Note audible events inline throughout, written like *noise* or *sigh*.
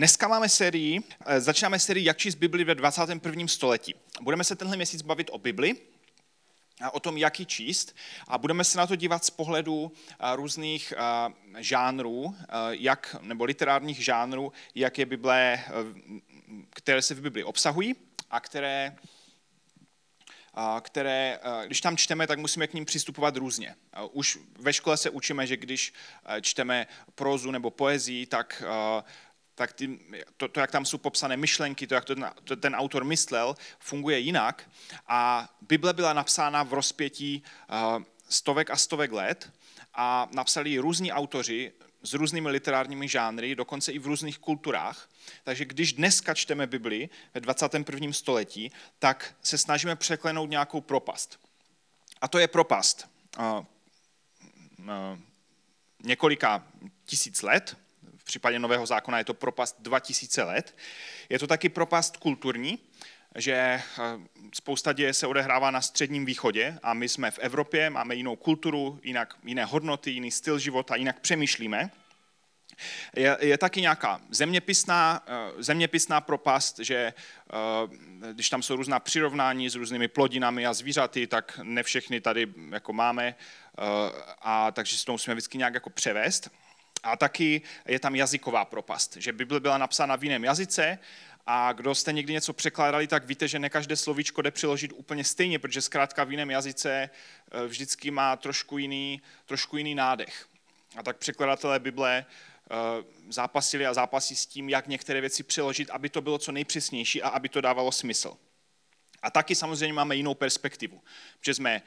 Dneska máme sérii, eh, začínáme sérii Jak číst Bibli ve 21. století. Budeme se tenhle měsíc bavit o Bibli, a o tom, jak ji číst. A budeme se na to dívat z pohledu eh, různých eh, žánrů, jak, nebo literárních žánrů, jak je Bible, které se v Bibli obsahují a které které, když tam čteme, tak musíme k ním přistupovat různě. Už ve škole se učíme, že když čteme prozu nebo poezii, tak tak ty, to, to, jak tam jsou popsané myšlenky, to, jak to ten, to ten autor myslel, funguje jinak. A Bible byla napsána v rozpětí uh, stovek a stovek let a napsali ji různí autoři s různými literárními žánry, dokonce i v různých kulturách. Takže když dneska čteme Bibli ve 21. století, tak se snažíme překlenout nějakou propast. A to je propast uh, uh, několika tisíc let, případě Nového zákona je to propast 2000 let. Je to taky propast kulturní, že eh, spousta děje se odehrává na středním východě a my jsme v Evropě, máme jinou kulturu, jinak, jiné hodnoty, jiný styl života, jinak přemýšlíme. Je, je taky nějaká zeměpisná, eh, zeměpisná propast, že eh, když tam jsou různá přirovnání s různými plodinami a zvířaty, tak ne všechny tady jako máme a takže se to musíme vždycky nějak jako převést. A taky je tam jazyková propast, že Bible byla napsána v jiném jazyce a kdo jste někdy něco překládali, tak víte, že ne každé slovíčko jde přiložit úplně stejně, protože zkrátka v jiném jazyce eh, vždycky má trošku jiný, trošku jiný nádech. A tak překladatelé Bible eh, zápasili a zápasí s tím, jak některé věci přeložit, aby to bylo co nejpřesnější a aby to dávalo smysl. A taky samozřejmě máme jinou perspektivu, protože jsme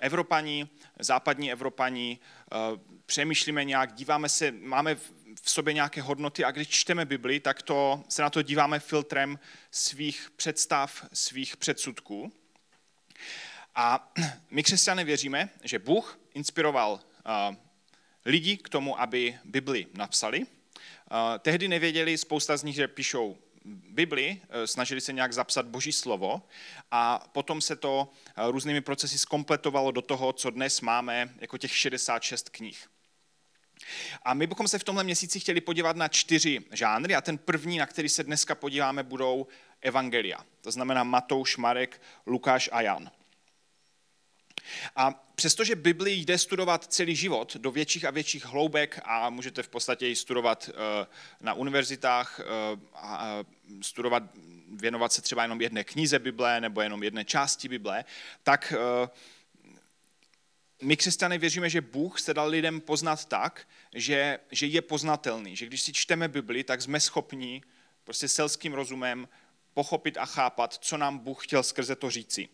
Evropani, západní Evropani, eh, přemýšlíme nějak, díváme se, máme v sobě nějaké hodnoty a když čteme Bibli, tak to, se na to díváme filtrem svých představ, svých předsudků. A *clears throat* my křesťané věříme, že Bůh inspiroval eh, lidi k tomu, aby Bibli napsali. Eh, tehdy nevěděli spousta z nich, že píšou Bibli, eh, snažili se nějak zapsat Boží slovo a potom se to eh, různými procesy skompletovalo do toho, co dnes máme jako těch 66 knih. A my bychom se v tomhle měsíci chtěli podívat na čtyři žánry a ten první, na který se dneska podíváme, budou evangelia. To znamená Matouš, Marek, Lukáš a Jan. A přestože Bibli jde studovat celý život do větších a větších hloubek a můžete v podstatě ji studovat eh, na univerzitách, eh, a studovat, věnovat se třeba jenom jedné knize Bible nebo jenom jedné části Bible, tak eh, my křesťané věříme, že Bůh se dal lidem poznat tak, že, že je poznatelný, že když si čteme Bibli, tak jsme schopni prostě selským rozumem pochopit a chápat, co nám Bůh chtěl skrze to říci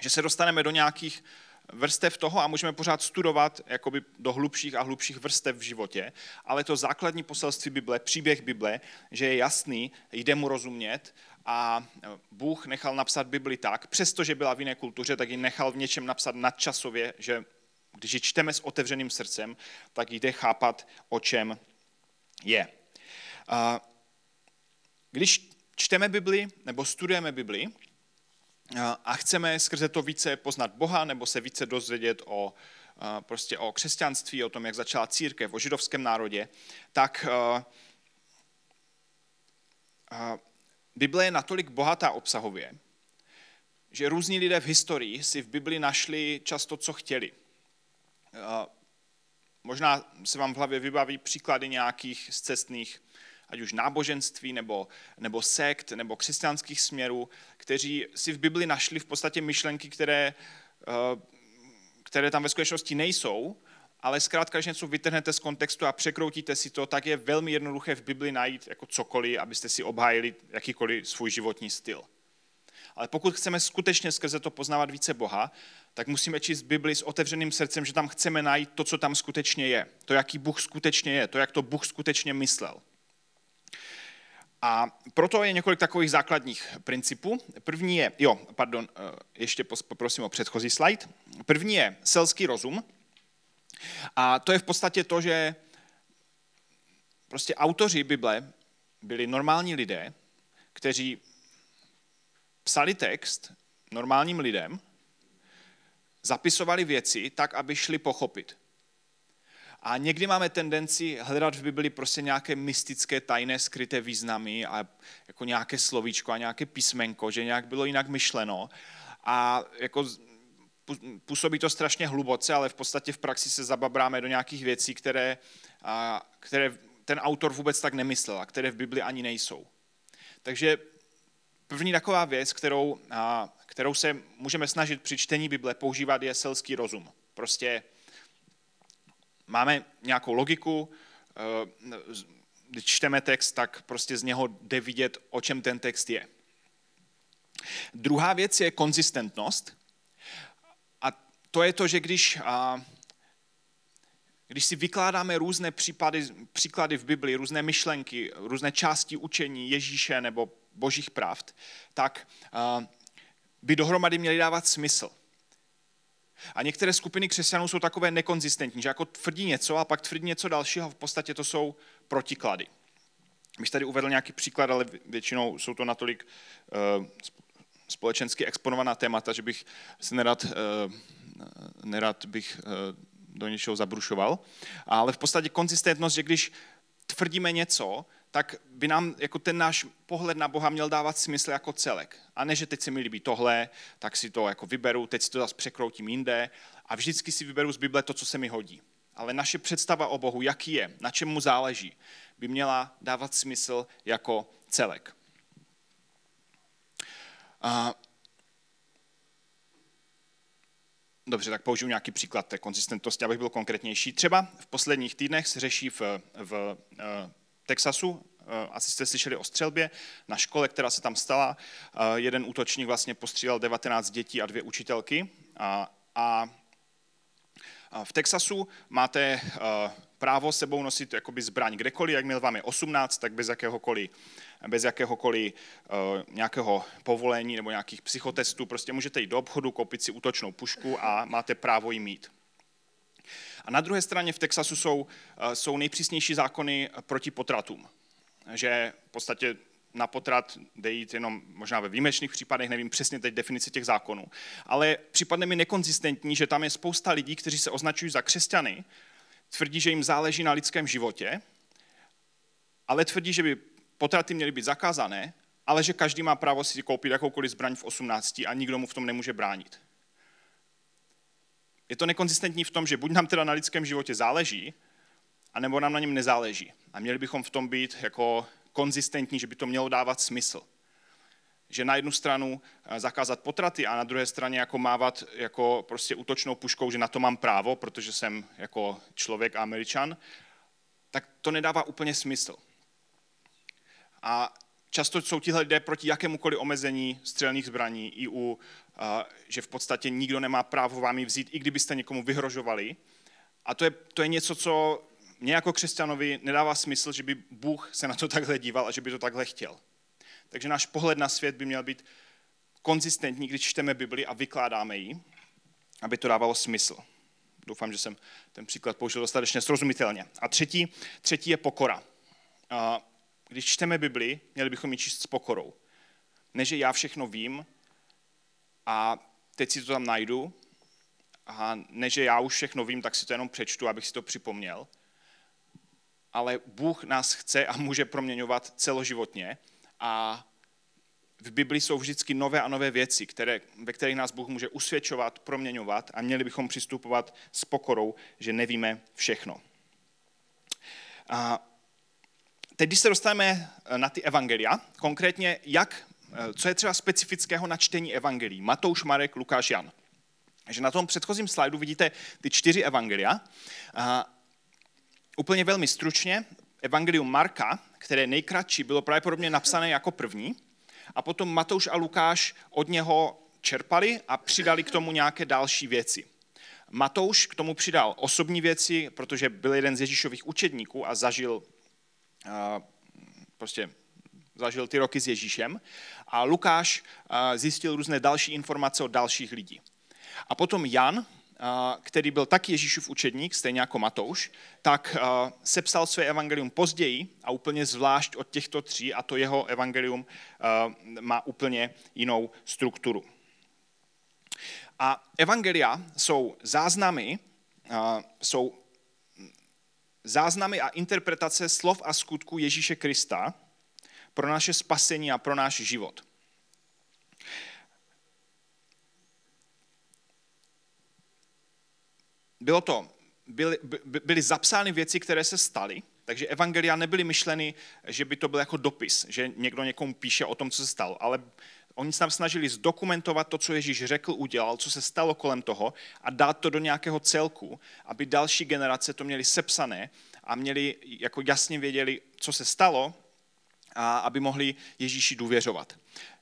že se dostaneme do nějakých vrstev toho a můžeme pořád studovat jakoby do hlubších a hlubších vrstev v životě, ale to základní poselství Bible, příběh Bible, že je jasný, jde mu rozumět a Bůh nechal napsat Bibli tak, přestože byla v jiné kultuře, tak ji nechal v něčem napsat nadčasově, že když ji čteme s otevřeným srdcem, tak jde chápat, o čem je. Když čteme Bibli nebo studujeme Bibli, a chceme skrze to více poznat Boha nebo se více dozvědět o, prostě o křesťanství, o tom, jak začala církev, o židovském národě, tak Bible je natolik bohatá obsahově, že různí lidé v historii si v Bibli našli často, co chtěli. Možná se vám v hlavě vybaví příklady nějakých z cestných ať už náboženství nebo, nebo sekt nebo křesťanských směrů, kteří si v Bibli našli v podstatě myšlenky, které, eh, které tam ve skutečnosti nejsou, ale zkrátka, když něco vytrhnete z kontextu a překroutíte si to, tak je velmi jednoduché v Bibli najít jako cokoliv, abyste si obhájili jakýkoliv svůj životní styl. Ale pokud chceme skutečně skrze to poznávat více Boha, tak musíme číst Bibli s otevřeným srdcem, že tam chceme najít to, co tam skutečně je. To, jaký Bůh skutečně je, to, jak to Bůh skutečně myslel. A proto je několik takových základních principů. První je, jo, pardon, eh, ještě poprosím o předchozí slide. První je selský rozum. A to je v podstatě to, že prostě autoři Bible byli normální lidé, kteří psali text normálním lidem, zapisovali věci tak, aby šli pochopit. A někdy máme tendenci hledat v Bibli prostě nějaké mystické, tajné, skryté významy a jako nějaké slovíčko a nějaké písmenko, že nějak bylo jinak myšleno. A jako působí to strašně hluboce, ale v podstatě v praxi se zababráme do nějakých věcí, které, které ten autor vůbec tak nemyslel a které v Bibli ani nejsou. Takže první taková věc, kterou, kterou se můžeme snažit při čtení Bible používat, je selský rozum. Prostě máme nějakou logiku, eh, když čteme text, tak prostě z něho jde vidět, o čem ten text je. Druhá věc je konzistentnost. A to je to, že když, když si vykládáme různé případy, příklady v Bibli, různé myšlenky, různé části učení Ježíše nebo božích pravd, tak by dohromady měly dávat smysl. A některé skupiny křesťanů jsou takové nekonzistentní, že jako tvrdí něco a pak tvrdí něco dalšího, v podstatě to jsou protiklady. Bych tady uvedl nějaký příklad, ale většinou jsou to natolik uh, společensky exponovaná témata, že bych se nerad, uh, nerad bych uh, do něčeho zabrušoval. Ale v podstatě konzistentnost, že když tvrdíme něco, tak by nám jako ten náš pohled na Boha měl dávat smysl jako celek. A ne, že teď se mi líbí tohle, tak si to jako vyberu, teď si to zase překroutím jinde a vždycky si vyberu z Bible to, co se mi hodí. Ale naše představa o Bohu, jaký je, na čem mu záleží, by měla dávat smysl jako celek. A Dobře, tak použiju nějaký příklad té konzistentnosti, abych byl konkrétnější. Třeba v posledních týdnech se řeší v, v eh, Texasu, eh, asi jste slyšeli o střelbě na škole, která se tam stala. Eh, jeden útočník vlastně postřílel 19 dětí a dvě učitelky. A, a v Texasu máte eh, právo sebou nosit jakoby zbraň kdekoliv, jakmile vám je 18, tak bez jakéhokoliv, bez jakéhokoliv nějakého povolení nebo nějakých psychotestů, prostě můžete jít do obchodu, koupit si útočnou pušku a máte právo ji mít. A na druhé straně v Texasu jsou, eh, jsou nejpřísnější zákony proti potratům. Že v podstatě na potrat jde jít jenom možná ve výjimečných případech, nevím přesně teď definici těch zákonů. Ale připadne mi nekonzistentní, že tam je spousta lidí, kteří se označují za křesťany, tvrdí, že jim záleží na lidském životě, ale tvrdí, že by potraty měly být zakázané, ale že každý má právo si koupit jakoukoliv zbraň v 18 a nikdo mu v tom nemůže bránit je to nekonzistentní v tom, že buď nám teda na lidském životě záleží, anebo nám na něm nezáleží. A měli bychom v tom být jako konzistentní, že by to mělo dávat smysl. Že na jednu stranu eh, zakázat potraty a na druhé straně jako mávat jako prostě útočnou puškou, že na to mám právo, protože jsem jako člověk a američan, tak to nedává úplně smysl. A často jsou tihle lidé proti jakémukoliv omezení střelných zbraní i u že v podstatě nikdo nemá právo vám ji vzít, i kdybyste někomu vyhrožovali. A to je, to je něco, co mě jako křesťanovi nedává smysl, že by Bůh se na to *laughs* takhle díval a že by to takhle chtěl. Takže náš pohled na svět by měl být konzistentní, když čteme Bibli a vykládáme ji, aby to dávalo smysl. Doufám, že jsem ten příklad použil dostatečně srozumitelně. A třetí, třetí je pokora. Když čteme Bibli, měli bychom ji číst s pokorou. Ne, že já všechno vím a teď si to tam najdu a ne, že já už všechno vím, tak si to jenom přečtu, abych si to připomněl. Ale Bůh nás chce a může proměňovat celoživotně a v Bibli jsou vždycky nové a nové věci, které, ve kterých nás Bůh může usvědčovat, proměňovat a měli bychom přistupovat s pokorou, že nevíme všechno. A teď, když se dostaneme na ty evangelia, konkrétně jak Eh, co je třeba specifického na čtení evangelií. Matouš, Marek, Lukáš, Jan. Takže na tom předchozím slajdu vidíte ty čtyři evangelia. A úplně velmi stručně, evangelium Marka, které nejkratší, bylo pravděpodobně napsané jako první, a potom Matouš a Lukáš od něho čerpali a přidali k tomu nějaké další věci. Matouš k tomu přidal osobní věci, protože byl jeden z Ježíšových učedníků a zažil prostě zažil ty roky s Ježíšem a Lukáš zjistil různé další informace od dalších lidí. A potom Jan, který byl taky Ježíšův učedník, stejně jako Matouš, tak sepsal své evangelium později a úplně zvlášť od těchto tří a to jeho evangelium má úplně jinou strukturu. A evangelia jsou záznamy, jsou záznamy a interpretace slov a skutků Ježíše Krista pro naše spasení a pro náš život. Bylo to, byly, by, byly zapsány věci, které se staly, takže evangelia nebyly myšleny, že by to byl jako dopis, že někdo někomu píše o tom, co se stalo, ale oni se tam snažili zdokumentovat to, co Ježíš řekl, udělal, co se stalo kolem toho a dát to do nějakého celku, aby další generace to měli sepsané a měli, jako jasně věděli, co se stalo a aby mohli Ježíši důvěřovat.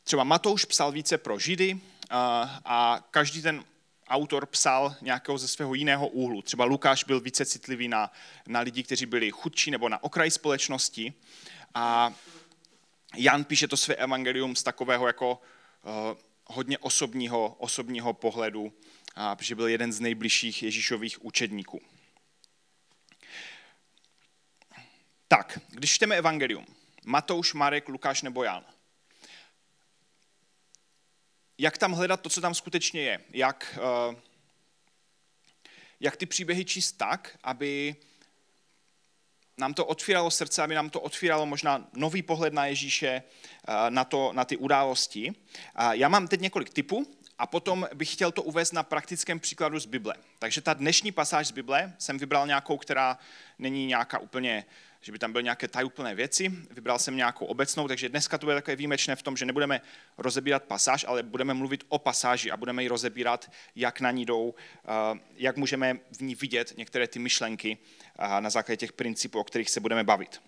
Třeba Matouš psal více pro Židy a, a každý ten autor psal nějakého ze svého jiného úhlu. Třeba Lukáš byl více citlivý na, na lidi, kteří byli chudší nebo na okraji společnosti. A Jan píše to své evangelium z takového jako uh, hodně osobního, osobního pohledu, protože byl jeden z nejbližších Ježíšových učedníků. Tak, když čteme evangelium, Matouš, Marek, Lukáš nebo Jan, jak tam hledat to, co tam skutečně je, jak, uh, jak ty příběhy číst tak, aby nám to otvíralo srdce, aby nám to otvíralo možná nový pohled na Ježíše, eh, na, to, na ty události. Já mám teď několik typů a potom bych chtěl to uvést na praktickém příkladu z Bible. Takže ta dnešní pasáž z Bible jsem vybral nějakou, která není nějaká úplně že by tam byly nějaké tajuplné věci. Vybral jsem nějakou obecnou, takže dneska to bude takové výjimečné v tom, že nebudeme rozebírat pasáž, ale budeme mluvit o pasáži a budeme ji rozebírat, jak na ní jdou, eh, jak můžeme v ní vidět některé ty myšlenky eh, na základě těch principů, o kterých se budeme bavit.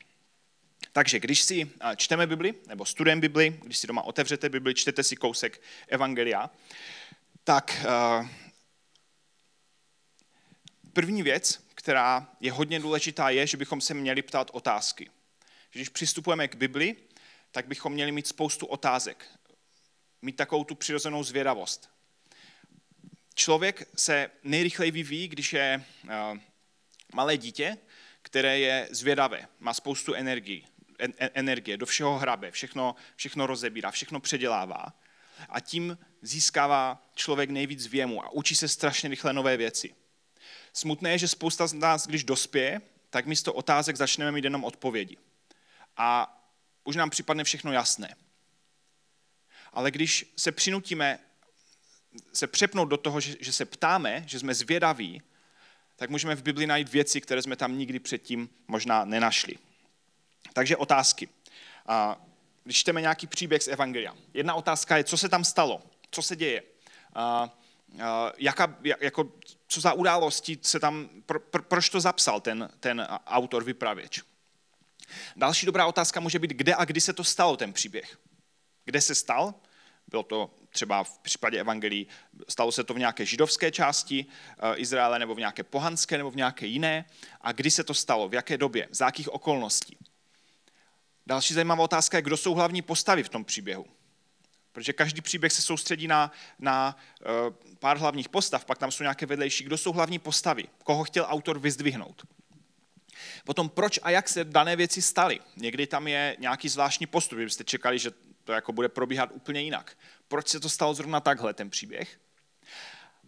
Takže když si eh, čteme Bibli, nebo studujeme Bibli, když si doma otevřete Bibli, čtete si kousek Evangelia, tak první věc, která je hodně důležitá, je, že bychom se měli ptát otázky. Když přistupujeme k Bibli, tak bychom měli mít spoustu otázek. Mít takovou tu přirozenou zvědavost. Člověk se nejrychleji vyvíjí, když je uh, malé dítě, které je zvědavé, má spoustu energii, en, energie, do všeho hrabe, všechno, všechno rozebírá, všechno předělává. A tím získává člověk nejvíc věmu a učí se strašně rychle nové věci. Smutné je, že spousta z nás, když dospěje, tak místo otázek začneme mít jenom odpovědi. A už nám připadne všechno jasné. Ale když se přinutíme se přepnout do toho, že, se ptáme, že jsme zvědaví, tak můžeme v Bibli najít věci, které jsme tam nikdy předtím možná nenašli. Takže otázky. A když čteme nějaký příběh z Evangelia. Jedna otázka je, co se tam stalo, co se děje. A jaká, jako, co za události se tam, pro, pro, proč to zapsal ten, ten autor, vypravěč. Další dobrá otázka může být, kde a kdy se to stalo, ten příběh. Kde se stal? Bylo to třeba v případě evangelií, stalo se to v nějaké židovské části eh, Izraele, nebo v nějaké pohanské, nebo v nějaké jiné. A kdy se to stalo? V jaké době? Za jakých okolností? Další zajímavá otázka je, kdo jsou hlavní postavy v tom příběhu. Protože každý příběh se soustředí na, na uh, pár hlavních postav, pak tam jsou nějaké vedlejší. Kdo jsou hlavní postavy? Koho chtěl autor vyzdvihnout? Potom proč a jak se dané věci staly? Někdy tam je nějaký zvláštní postup, byste čekali, že to jako bude probíhat úplně jinak. Proč se to stalo zrovna takhle, ten příběh?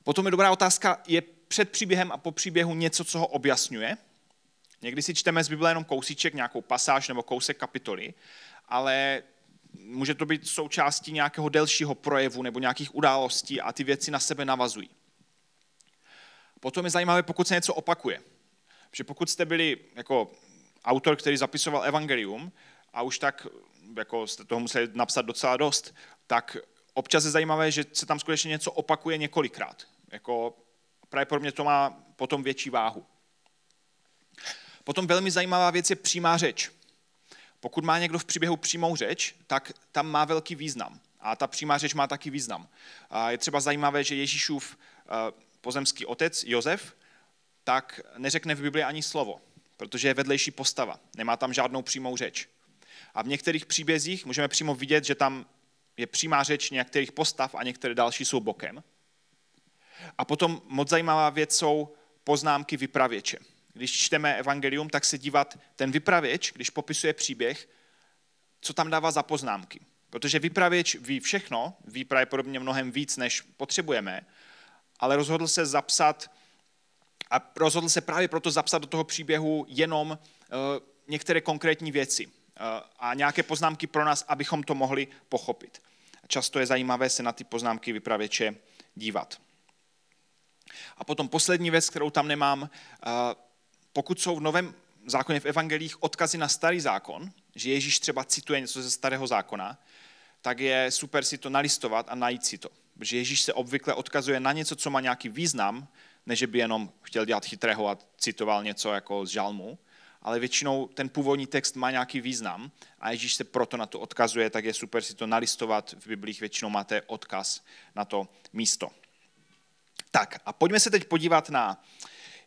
Potom je dobrá otázka, je před příběhem a po příběhu něco, co ho objasňuje? Někdy si čteme z Bible jenom kousíček, nějakou pasáž nebo kousek kapitoly, ale může to být součástí nějakého delšího projevu nebo nějakých událostí a ty věci na sebe navazují. Potom je zajímavé, pokud se něco opakuje. Že pokud jste byli jako autor, který zapisoval evangelium a už tak jako jste toho museli napsat docela dost, tak občas je zajímavé, že se tam skutečně něco opakuje několikrát. Jako právě pro mě to má potom větší váhu. Potom velmi zajímavá věc je přímá řeč. Pokud má někdo v příběhu přímou řeč, tak tam má velký význam. A ta přímá řeč má taky význam. A je třeba zajímavé, že Ježíšův eh, pozemský otec Jozef tak neřekne v Bibli ani slovo, protože je vedlejší postava, nemá tam žádnou přímou řeč. A v některých příbězích můžeme přímo vidět, že tam je přímá řeč některých postav a některé další jsou bokem. A potom moc zajímavá věc jsou poznámky vypravěče když čteme evangelium, tak se dívat ten vypravěč, když popisuje příběh, co tam dává za poznámky. Protože vypravěč ví všechno, ví pravděpodobně mnohem víc, než potřebujeme, ale rozhodl se zapsat A rozhodl se právě proto zapsat do toho příběhu jenom některé konkrétní věci a nějaké poznámky pro nás, abychom to mohli pochopit. Často je zajímavé se na ty poznámky vypravěče dívat. A potom poslední věc, kterou tam nemám, pokud jsou v Novém zákoně v evangelích odkazy na starý zákon, že Ježíš třeba cituje něco ze starého zákona, tak je super si to nalistovat a najít si to. Protože Ježíš se obvykle odkazuje na něco, co má nějaký význam, než by jenom chtěl dělat chytrého a citoval něco jako z žalmu, ale většinou ten původní text má nějaký význam a Ježíš se proto na to odkazuje, tak je super si to nalistovat. V Biblích většinou máte odkaz na to místo. Tak a pojďme se teď podívat na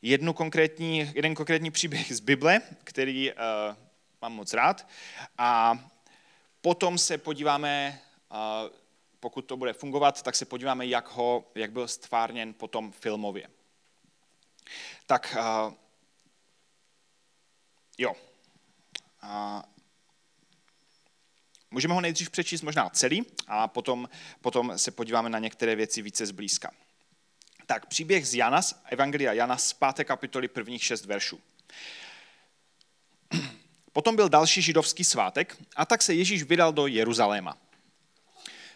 jednu konkrétní, jeden konkrétní příběh z Bible, který uh, mám moc rád. A potom se podíváme, uh, pokud to bude fungovat, tak se podíváme, jak, ho, jak byl stvárněn potom filmově. Tak uh, jo. Uh, můžeme ho nejdřív přečíst možná celý a potom, potom se podíváme na některé věci více zblízka. Tak příběh z Janas, Evangelia Jana z 5. kapitoly prvních šest veršů. *clears throat* Potom byl další židovský svátek a tak se Ježíš vydal do Jeruzaléma.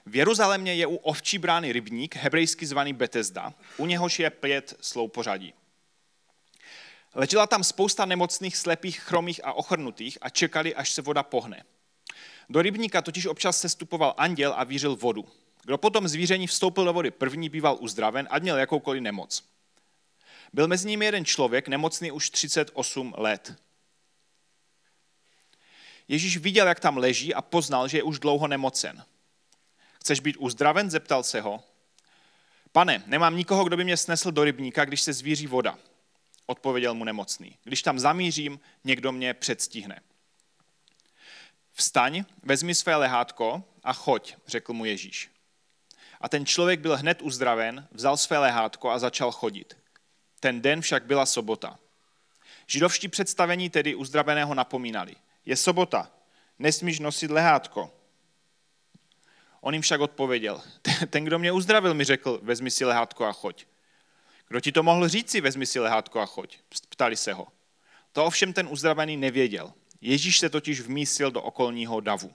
V Jeruzalémě je u ovčí brány rybník, hebrejsky zvaný Betesda, u něhož je pět slou pořadí. Ležela tam spousta nemocných, slepých, chromých a ochrnutých a čekali, až se voda pohne. Do rybníka totiž občas sestupoval anděl a vířil vodu. Kdo potom zvíření vstoupil do vody první, býval uzdraven, ať měl jakoukoliv nemoc. Byl mezi nimi jeden člověk, nemocný už 38 let. Ježíš viděl, jak tam leží a poznal, že je už dlouho nemocen. Chceš být uzdraven? Zeptal se ho. Pane, nemám nikoho, kdo by mě snesl do rybníka, když se zvíří voda. Odpověděl mu nemocný. Když tam zamířím, někdo mě předstihne. Vstaň, vezmi své lehátko a choď, řekl mu Ježíš. A ten člověk byl hned uzdraven, vzal své lehátko a začal chodit. Ten den však byla sobota. Židovští představení tedy uzdraveného napomínali. Je sobota, nesmíš nosit lehátko. On jim však odpověděl, ten, kdo mě uzdravil, mi řekl, vezmi si lehátko a choď. Kdo ti to mohl říci, vezmi si lehátko a choď? Ptali se ho. To ovšem ten uzdravený nevěděl. Ježíš se totiž vmístil do okolního davu.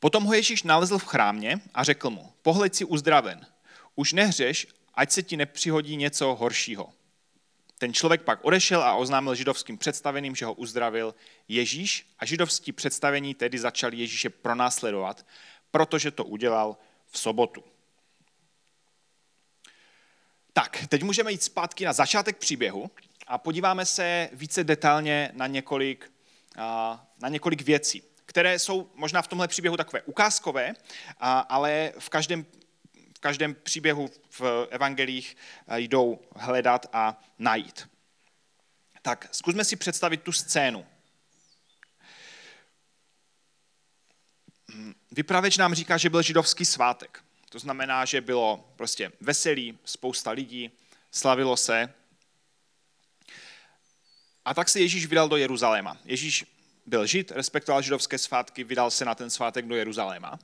Potom ho Ježíš nalezl v chrámě a řekl mu, pohled si uzdraven, už nehřeš, ať se ti nepřihodí něco horšího. Ten člověk pak odešel a oznámil židovským představeným, že ho uzdravil Ježíš a židovský představení tedy začali Ježíše pronásledovat, protože to udělal v sobotu. Tak, teď můžeme jít zpátky na začátek příběhu a podíváme se více detailně na několik, na několik věcí které jsou možná v tomhle příběhu takové ukázkové, ale v každém, v každém příběhu v evangelích jdou hledat a najít. Tak zkusme si představit tu scénu. Vypraveč nám říká, že byl židovský svátek. To znamená, že bylo prostě veselý, spousta lidí, slavilo se. A tak se Ježíš vydal do Jeruzaléma. Ježíš byl žid, respektoval židovské svátky, vydal se na ten svátek do Jeruzaléma.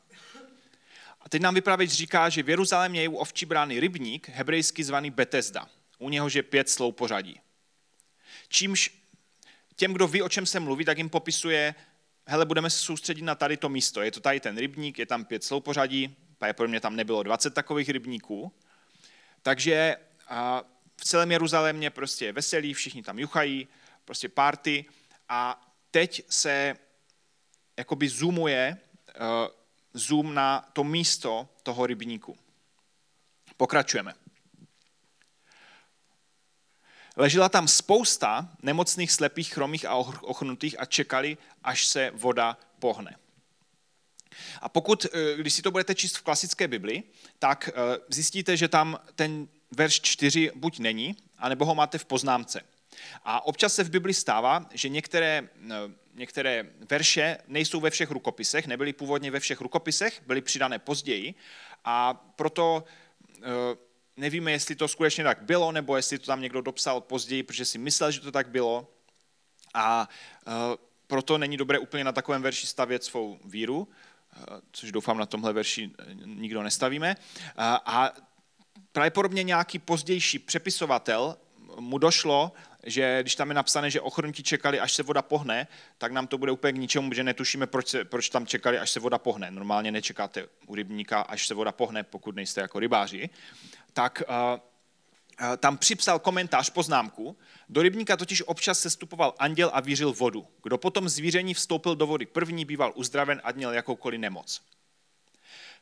A teď nám vypravěč říká, že v Jeruzalémě je u ovčí brány rybník, hebrejsky zvaný Betesda. U něhož je pět slou pořadí. Čímž těm, kdo ví, o čem se mluví, tak jim popisuje, hele, budeme se soustředit na tady to místo. Je to tady ten rybník, je tam pět slou pořadí, pravděpodobně tam nebylo 20 takových rybníků. Takže v celém Jeruzalémě prostě je veselý, všichni tam juchají, prostě party a teď se jakoby zoomuje uh, zoom na to místo toho rybníku. Pokračujeme. Ležela tam spousta nemocných, slepých, chromých a ochrnutých a čekali, až se voda pohne. A pokud, eh, když si to budete číst v klasické Bibli, tak eh, zjistíte, že tam ten verš 4 buď není, anebo ho máte v poznámce. A občas se v Bibli stává, že některé, eh, některé verše nejsou ve všech rukopisech, nebyly původně ve všech rukopisech, byly přidané později a proto eh, nevíme, jestli to skutečně tak bylo, nebo jestli to tam někdo dopsal později, protože si myslel, že to tak bylo. A eh, proto není dobré úplně na takovém verši stavět svou víru, což doufám na tomhle verši nikdo nestavíme. A pravděpodobně nějaký pozdější přepisovatel mu došlo, že když tam je napsané, že ochrnutí čekali, až se voda pohne, tak nám to bude úplně k ničemu, že netušíme, proč, se, proč tam čekali, až se voda pohne. Normálně nečekáte u rybníka, až se voda pohne, pokud nejste jako rybáři. Tak uh, tam připsal komentář, poznámku. Do rybníka totiž občas sestupoval anděl a vířil vodu. Kdo potom zvíření vstoupil do vody první, býval uzdraven a měl jakoukoliv nemoc.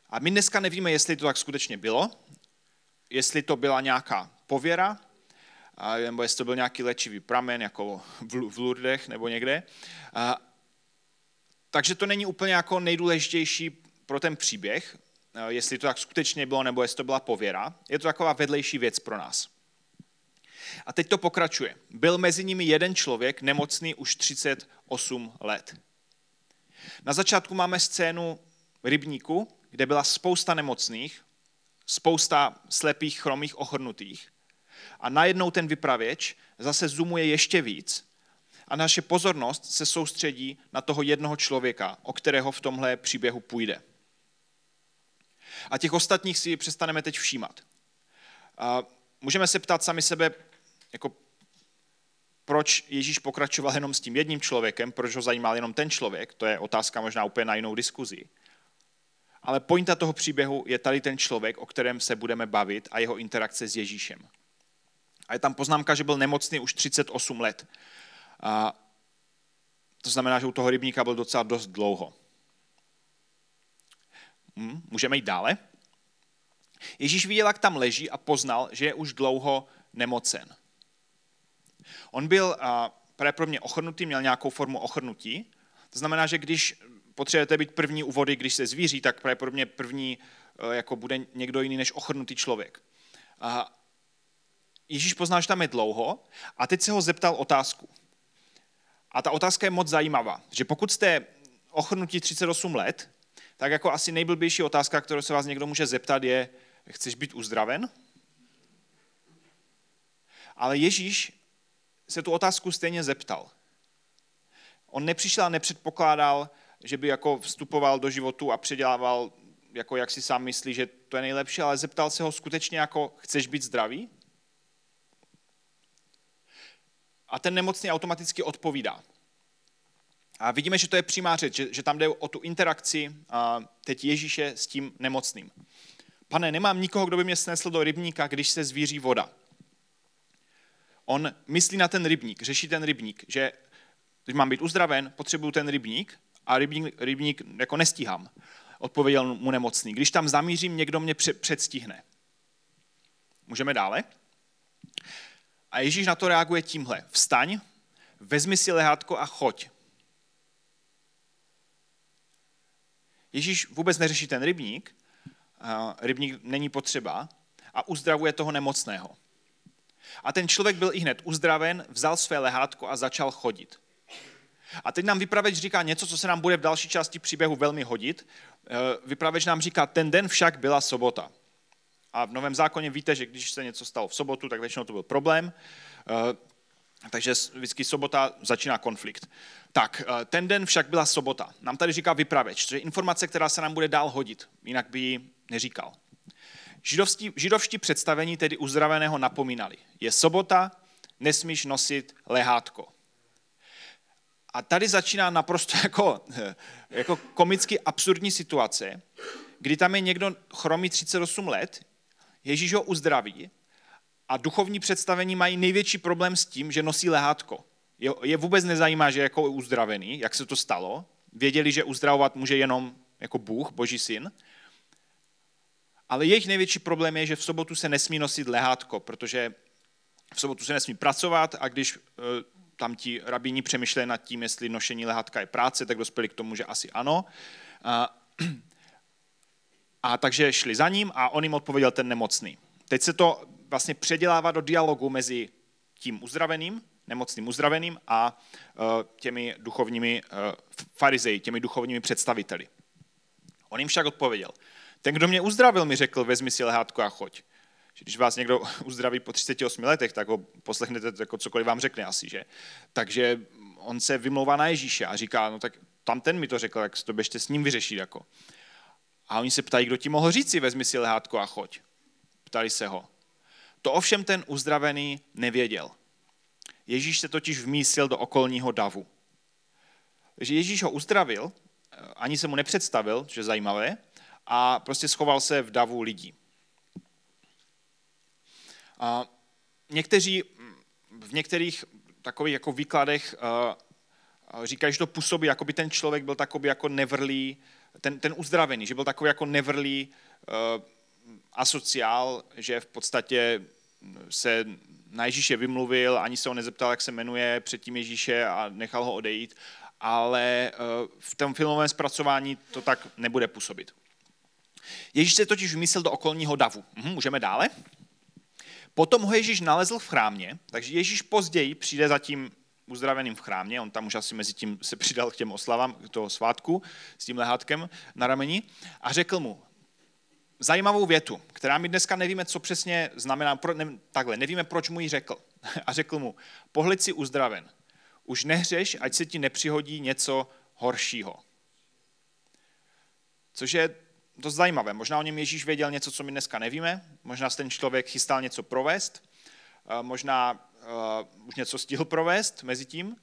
A my dneska nevíme, jestli to tak skutečně bylo, jestli to byla nějaká pověra, nebo jestli to byl nějaký léčivý pramen, jako v Lurdech nebo někde. Takže to není úplně jako nejdůležitější pro ten příběh, jestli to tak skutečně bylo, nebo jestli to byla pověra. Je to taková vedlejší věc pro nás. A teď to pokračuje. Byl mezi nimi jeden člověk, nemocný už 38 let. Na začátku máme scénu rybníku, kde byla spousta nemocných, spousta slepých, chromých, ochrnutých. A najednou ten vypravěč zase zoomuje ještě víc a naše pozornost se soustředí na toho jednoho člověka, o kterého v tomhle příběhu půjde. A těch ostatních si přestaneme teď všímat. A můžeme se ptát sami sebe, jako proč Ježíš pokračoval jenom s tím jedním člověkem, proč ho zajímal jenom ten člověk, to je otázka možná úplně na jinou diskuzi. Ale pointa toho příběhu je tady ten člověk, o kterém se budeme bavit a jeho interakce s Ježíšem. A je tam poznámka, že byl nemocný už 38 let. A to znamená, že u toho rybníka byl docela dost dlouho. Hm, můžeme jít dále? Ježíš viděl, jak tam leží a poznal, že je už dlouho nemocen. On byl pravděpodobně ochrnutý, měl nějakou formu ochrnutí. To znamená, že když potřebujete být první u vody, když se zvíří, tak pravděpodobně první e, jako bude někdo jiný než ochrnutý člověk. A Ježíš poznal, že tam je dlouho a teď se ho zeptal otázku. A ta otázka je moc zajímavá, že pokud jste ochrnutí 38 let, tak jako asi nejblbější otázka, kterou se vás někdo může zeptat, je, chceš být uzdraven? Ale Ježíš se tu otázku stejně zeptal. On nepřišel a nepředpokládal, že by jako vstupoval do životu a předělával, jako jak si sám myslí, že to je nejlepší, ale zeptal se ho skutečně jako, chceš být zdravý? A ten nemocný automaticky odpovídá. A vidíme, že to je přímá řeč, že, že tam jde o tu interakci a teď Ježíše s tím nemocným. Pane, nemám nikoho, kdo by mě snesl do rybníka, když se zvíří voda. On myslí na ten rybník, řeší ten rybník, že když mám být uzdraven, potřebuju ten rybník a rybník, rybník jako nestíhám. Odpověděl mu nemocný. Když tam zamířím, někdo mě předstihne. Můžeme dále? A Ježíš na to reaguje tímhle. Vstaň, vezmi si lehátko a choď. Ježíš vůbec neřeší ten rybník, rybník není potřeba a uzdravuje toho nemocného. A ten člověk byl i hned uzdraven, vzal své lehátko a začal chodit. A teď nám vypraveč říká něco, co se nám bude v další části příběhu velmi hodit. E, vypraveč nám říká, ten den však byla sobota. A v Novém zákoně víte, že když se něco stalo v sobotu, tak většinou to byl problém. E, takže vždycky sobota začíná konflikt. Tak, e, ten den však byla sobota. Nám tady říká vypraveč, což je informace, která se nám bude dál hodit, jinak by ji neříkal. Židovští, židovští představení tedy uzdraveného napomínali. Je sobota, nesmíš nosit lehátko. A tady začíná naprosto *laughs* jako, jako komicky absurdní situace, kdy tam je někdo chromý 38 let, Ježíš ho uzdraví a duchovní představení mají největší problém s tím, že nosí lehátko. Je, vůbec nezajímá, že je jako uzdravený, jak se to stalo. Věděli, že uzdravovat může jenom jako Bůh, Boží syn. Ale jejich největší problém je, že v sobotu se nesmí nosit lehátko, protože v sobotu se nesmí pracovat a když eh, tam ti rabíni přemýšleli nad tím, jestli nošení lehátka je práce, tak dospěli k tomu, že asi ano. A, takže šli za ním a on jim odpověděl ten nemocný. Teď se to vlastně předělává do dialogu mezi tím uzdraveným, nemocným uzdraveným a uh, těmi duchovními uh, farizeji, těmi duchovními představiteli. On jim však odpověděl, ten, kdo mě uzdravil, mi řekl, vezmi si lehátko a choď když vás někdo *laughs* uzdraví po 38 letech, tak ho poslechnete jako cokoliv vám řekne asi, že? Takže on se vymlouvá na Ježíše a říká, no tak tam ten mi to řekl, tak to běžte s ním vyřešit. Jako. A oni se ptají, kdo ti mohl říci, vezmi si lehátko a choď. Ptali se ho. To ovšem ten uzdravený nevěděl. Ježíš se totiž vmísil do okolního davu. Takže Ježíš ho uzdravil, ani se mu nepředstavil, že je zajímavé, a prostě schoval se v davu lidí. A někteří v některých takových jako výkladech uh, říkají, že to působí, jako by ten člověk byl takový jako nevrlý, ten, ten uzdravený, že byl takový jako nevrlý uh, asociál, že v podstatě se na Ježíše vymluvil, ani se ho nezeptal, jak se jmenuje předtím Ježíše a nechal ho odejít, ale uh, v tom filmovém zpracování to tak nebude působit. Ježíš se totiž vymyslel do okolního davu. Mhm, můžeme dále? Potom ho Ježíš nalezl v chrámě, takže Ježíš později přijde za tím uzdraveným v chrámě, on tam už asi mezi tím se přidal k těm oslavám toho svátku s tím lehátkem na rameni a řekl mu zajímavou větu, která my dneska nevíme, co přesně znamená, pro, ne, takhle, nevíme, proč mu ji řekl. *laughs* A řekl mu, pohled si uzdraven, už nehřeš, ať se ti nepřihodí něco horšího. Což je dost zajímavé. Možná o něm Ježíš věděl něco, co my dneska nevíme, možná ten člověk chystal něco provést, možná uh, už něco stihl provést mezi tím, uh,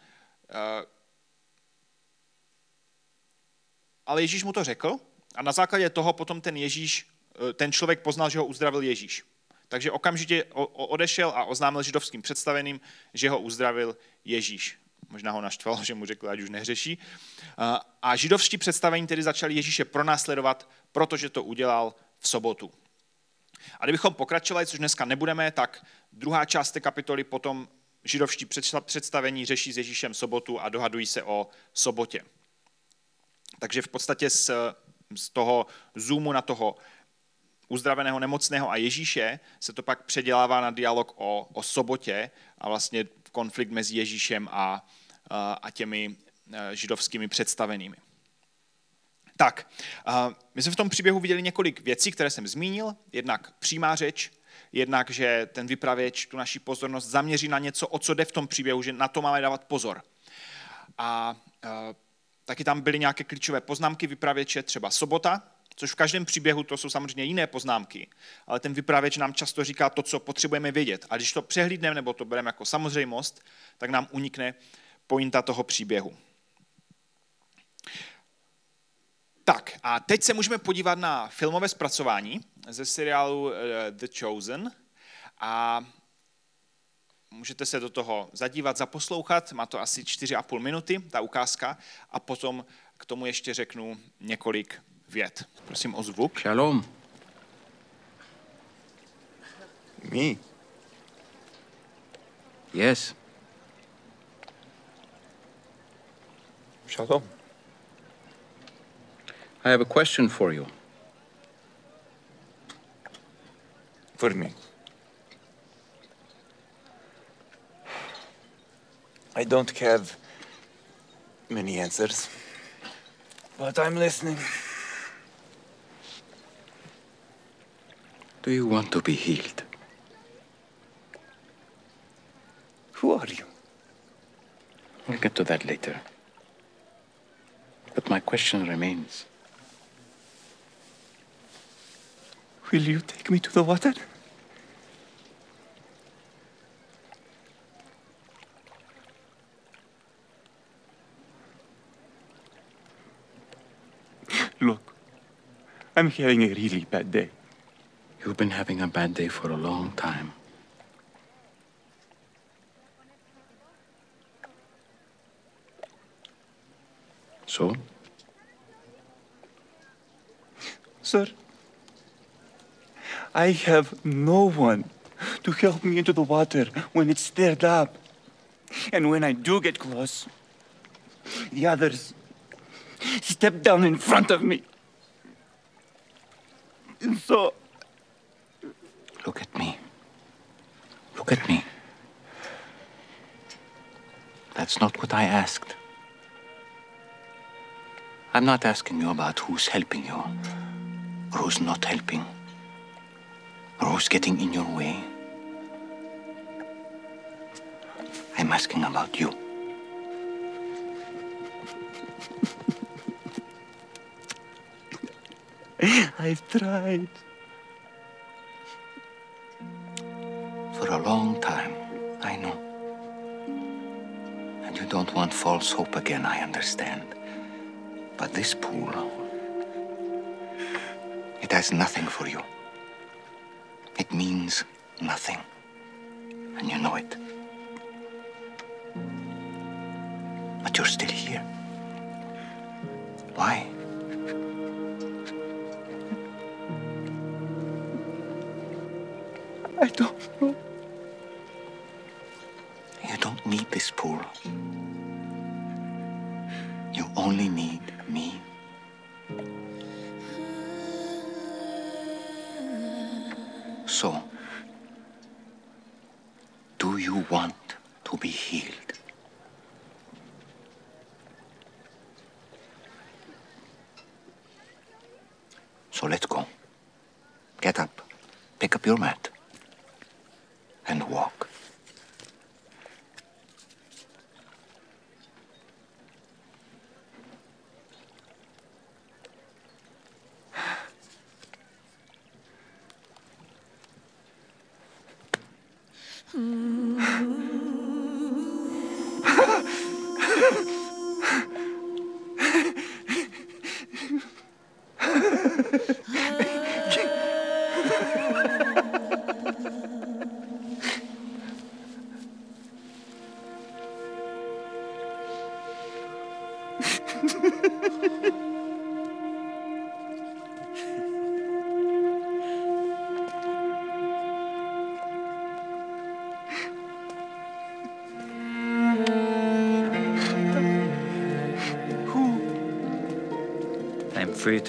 ale Ježíš mu to řekl a na základě toho potom ten Ježíš, ten člověk poznal, že ho uzdravil Ježíš. Takže okamžitě odešel a oznámil židovským představeným, že ho uzdravil Ježíš možná ho naštvalo, *laughs* že mu řekl, ať už nehřeší. A židovští představení tedy začali Ježíše pronásledovat, protože to udělal v sobotu. A kdybychom pokračovali, což dneska nebudeme, tak druhá část té kapitoly potom židovští představení řeší s Ježíšem sobotu a dohadují se o sobotě. Takže v podstatě z, z toho zoomu na toho uzdraveného nemocného a Ježíše se to pak předělává na dialog o, o sobotě a vlastně konflikt mezi Ježíšem a, a těmi e, židovskými představenými. Tak, my jsme v tom příběhu viděli několik věcí, které jsem zmínil. Jednak přímá řeč, jednak, že ten vypravěč tu naši pozornost zaměří na něco, o co jde v tom příběhu, že na to máme dávat pozor. A taky tam byly nějaké klíčové poznámky vypravěče, třeba sobota, což v každém příběhu to jsou samozřejmě jiné poznámky, ale ten vypravěč nám často říká to, co potřebujeme vědět. A když to přehlídneme nebo to bereme jako samozřejmost, tak nám unikne pointa toho příběhu. Tak a teď se můžeme podívat na filmové zpracování ze seriálu eh, The Chosen a můžete se do toho zadívat, zaposlouchat, má to asi 4,5 minuty, ta ukázka, a potom k tomu ještě řeknu několik vět. Prosím o zvuk. Shalom. Me? Yes. Shalom. I have a question for you. For me. I don't have many answers, but I'm listening. Do you want to be healed? Who are you? We'll get to that later. But my question remains. Will you take me to the water? Look, I'm having a really bad day. You've been having a bad day for a long time. So? Sir, I have no one to help me into the water when it's stirred up. And when I do get close, the others step down in front of me. And so Look at me. Look at me. That's not what I asked. I'm not asking you about who's helping you or who's not helping Rose, who's getting in your way. I'm asking about you. *laughs* I've tried. For a long time, I know. And you don't want false hope again, I understand. But this pool, it has nothing for you. It means nothing. And you know it. But you're still here. Get up, pick up your mat, and walk.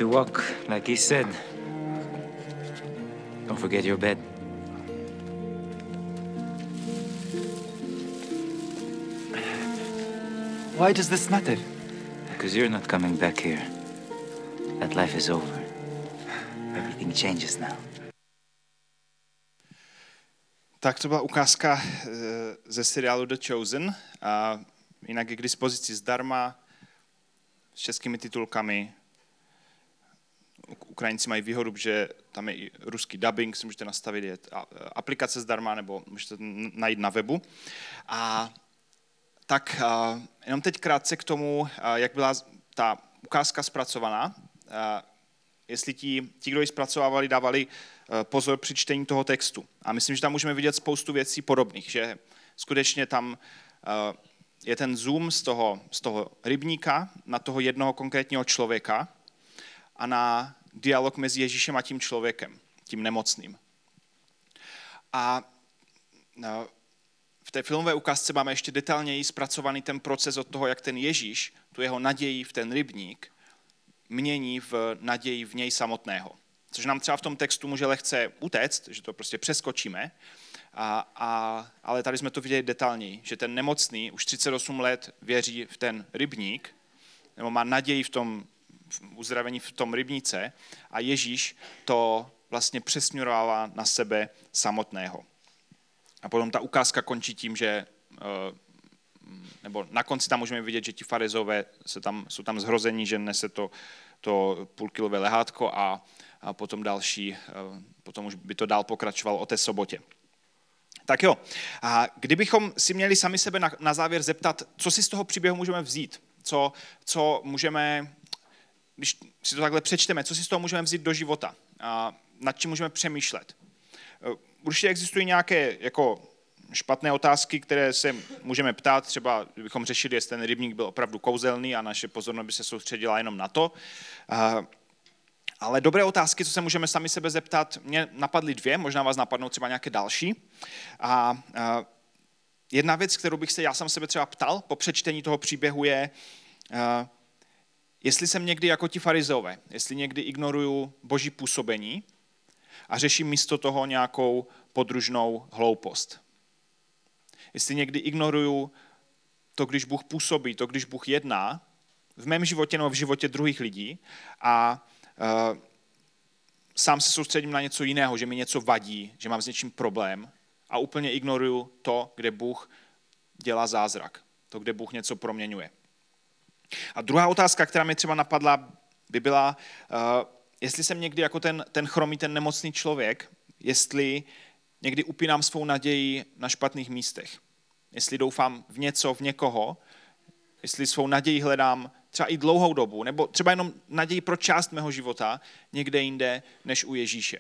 To walk, like he said. Don't forget your bed. Why does this matter? Because you're not coming back here. That life is over. Everything changes now. Tak to byla ukázka eh, ze seriálu The Chosen. A jinak je k dispozici zdarma s českými titulkami. Ukrajinci mají výhodu, že tam je i ruský dubbing, si můžete nastavit, je a- aplikace zdarma, nebo můžete najít na webu. A tak a, jenom teď krátce k tomu, a, jak byla ta ukázka zpracovaná. Jestli ti, ti, kdo ji zpracovávali, dávali pozor při čtení toho textu. A myslím, že tam můžeme vidět spoustu věcí podobných, že skutečně tam je ten zoom z toho, z toho rybníka na toho jednoho konkrétního člověka a na dialog mezi Ježíšem a tím člověkem, tím nemocným. A eh, v té filmové ukázce máme ještě detailněji zpracovaný ten proces od toho, jak ten Ježíš, tu jeho naději v ten rybník, mění v naději v něj samotného. Což nám třeba v tom textu může lehce utéct, že to prostě přeskočíme, a, a, ale tady jsme to viděli detailněji, že ten nemocný už 38 let věří v ten rybník, nebo má naději v tom uzdravení v tom rybníce a Ježíš to vlastně přesměrovává na sebe samotného. A potom ta ukázka končí tím, že eh, nebo na konci tam můžeme vidět, že ti farizové se tam, jsou tam zhrození, že nese to, to půlkilové lehátko a, a potom další, eh, potom už by to dál pokračovalo o té sobotě. Tak jo, a kdybychom si měli sami sebe na, na závěr zeptat, co si z toho příběhu můžeme vzít, co, co můžeme, když si to takhle přečteme, co si z toho můžeme vzít do života, a nad čím můžeme přemýšlet. Eh, Určitě existují nějaké jako špatné otázky, které se můžeme ptát, třeba kdybychom řešili, jestli ten rybník byl opravdu kouzelný a naše pozornost by se soustředila jenom na to. A- Ale dobré otázky, co se můžeme sami sebe zeptat, mě napadly dvě, možná vás napadnou třeba nějaké další. A, a jedna věc, kterou bych se já sám sebe třeba ptal po přečtení toho příběhu je, jestli jsem někdy jako ti farizové, jestli někdy ignoruju boží působení a řeším místo toho nějakou podružnou hloupost. Jestli někdy ignoruju to, když Bůh působí, to, když Bůh jedná v mém životě nebo v životě druhých lidí a uh, sám se soustředím na něco jiného, že mi něco vadí, že mám s něčím problém a úplně ignoruju to, kde Bůh dělá zázrak, to, kde Bůh něco proměňuje. A druhá otázka, která mi třeba napadla, by byla, uh, jestli jsem někdy jako ten, ten chromý, ten nemocný člověk, jestli někdy upínám svou naději na špatných místech. Jestli doufám v něco, v někoho, jestli svou naději hledám třeba i dlouhou dobu, nebo třeba jenom naději pro část mého života někde jinde než u Ježíše.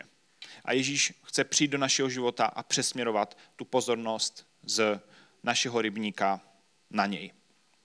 A Ježíš chce přijít do našeho života a přesměrovat tu pozornost z našeho rybníka na něj.